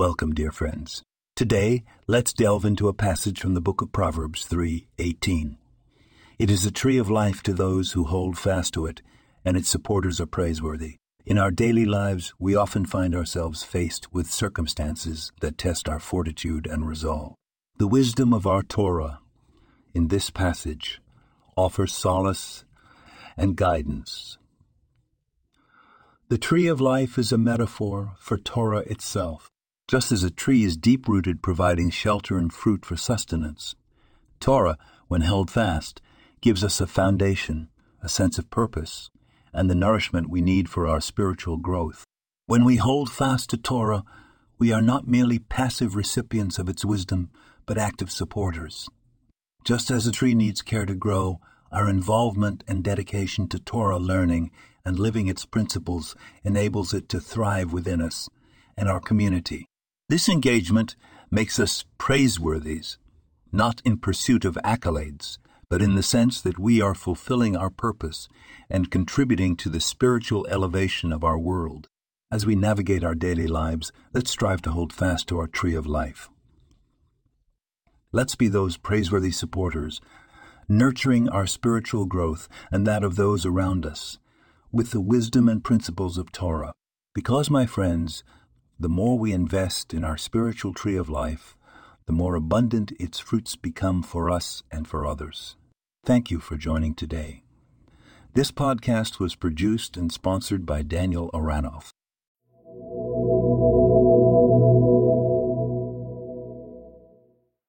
Welcome, dear friends. Today, let's delve into a passage from the book of Proverbs 3:18. It is a tree of life to those who hold fast to it, and its supporters are praiseworthy. In our daily lives, we often find ourselves faced with circumstances that test our fortitude and resolve. The wisdom of our Torah in this passage offers solace and guidance. The tree of life is a metaphor for Torah itself. Just as a tree is deep rooted, providing shelter and fruit for sustenance, Torah, when held fast, gives us a foundation, a sense of purpose, and the nourishment we need for our spiritual growth. When we hold fast to Torah, we are not merely passive recipients of its wisdom, but active supporters. Just as a tree needs care to grow, our involvement and dedication to Torah learning and living its principles enables it to thrive within us and our community. This engagement makes us praiseworthies, not in pursuit of accolades, but in the sense that we are fulfilling our purpose and contributing to the spiritual elevation of our world. As we navigate our daily lives, let's strive to hold fast to our tree of life. Let's be those praiseworthy supporters, nurturing our spiritual growth and that of those around us with the wisdom and principles of Torah. Because, my friends, the more we invest in our spiritual tree of life, the more abundant its fruits become for us and for others. Thank you for joining today. This podcast was produced and sponsored by Daniel Aranoff.